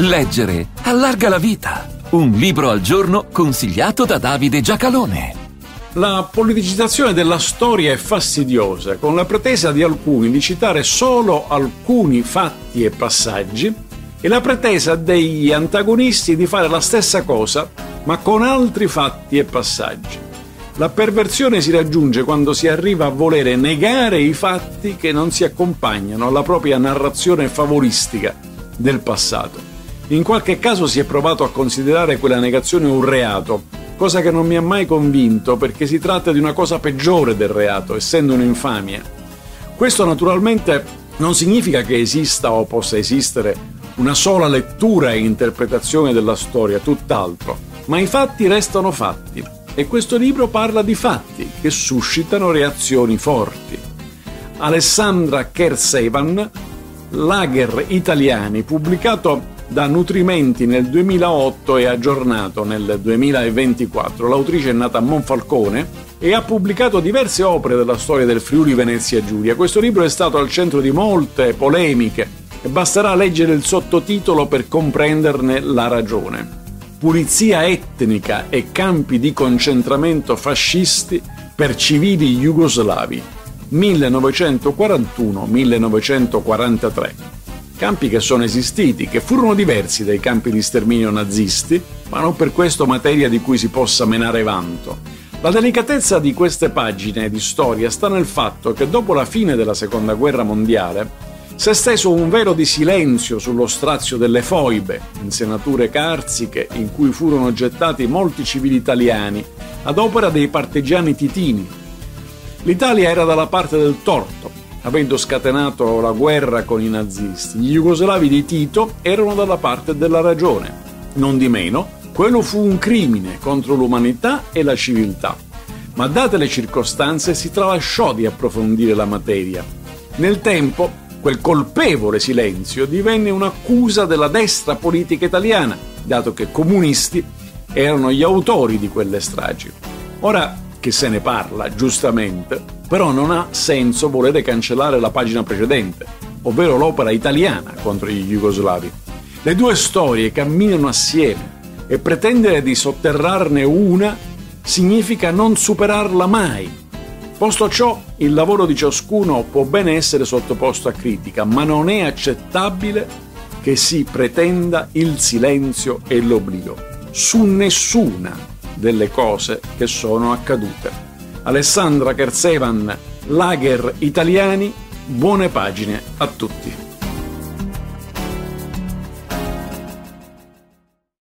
Leggere allarga la vita. Un libro al giorno consigliato da Davide Giacalone. La politicizzazione della storia è fastidiosa, con la pretesa di alcuni di citare solo alcuni fatti e passaggi e la pretesa degli antagonisti di fare la stessa cosa, ma con altri fatti e passaggi. La perversione si raggiunge quando si arriva a volere negare i fatti che non si accompagnano alla propria narrazione favoristica del passato. In qualche caso si è provato a considerare quella negazione un reato, cosa che non mi ha mai convinto perché si tratta di una cosa peggiore del reato, essendo un'infamia. Questo naturalmente non significa che esista o possa esistere una sola lettura e interpretazione della storia, tutt'altro, ma i fatti restano fatti e questo libro parla di fatti che suscitano reazioni forti. Alessandra Kersevan, Lager Italiani, pubblicato da Nutrimenti nel 2008 e aggiornato nel 2024. L'autrice è nata a Monfalcone e ha pubblicato diverse opere della storia del Friuli Venezia Giulia. Questo libro è stato al centro di molte polemiche e basterà leggere il sottotitolo per comprenderne la ragione pulizia etnica e campi di concentramento fascisti per civili jugoslavi 1941-1943. Campi che sono esistiti, che furono diversi dai campi di sterminio nazisti, ma non per questo materia di cui si possa menare vanto. La delicatezza di queste pagine di storia sta nel fatto che dopo la fine della Seconda Guerra Mondiale si è steso un velo di silenzio sullo strazio delle foibe, insenature carsiche in cui furono gettati molti civili italiani ad opera dei partigiani titini. L'Italia era dalla parte del torto, avendo scatenato la guerra con i nazisti. Gli jugoslavi di Tito erano dalla parte della ragione. Non di meno, quello fu un crimine contro l'umanità e la civiltà. Ma date le circostanze si tralasciò di approfondire la materia. Nel tempo Quel colpevole silenzio divenne un'accusa della destra politica italiana, dato che comunisti erano gli autori di quelle stragi. Ora che se ne parla, giustamente, però non ha senso volere cancellare la pagina precedente, ovvero l'opera italiana contro gli jugoslavi. Le due storie camminano assieme e pretendere di sotterrarne una significa non superarla mai Posto ciò, il lavoro di ciascuno può bene essere sottoposto a critica, ma non è accettabile che si pretenda il silenzio e l'oblio su nessuna delle cose che sono accadute. Alessandra Kersevan, Lager Italiani, buone pagine a tutti.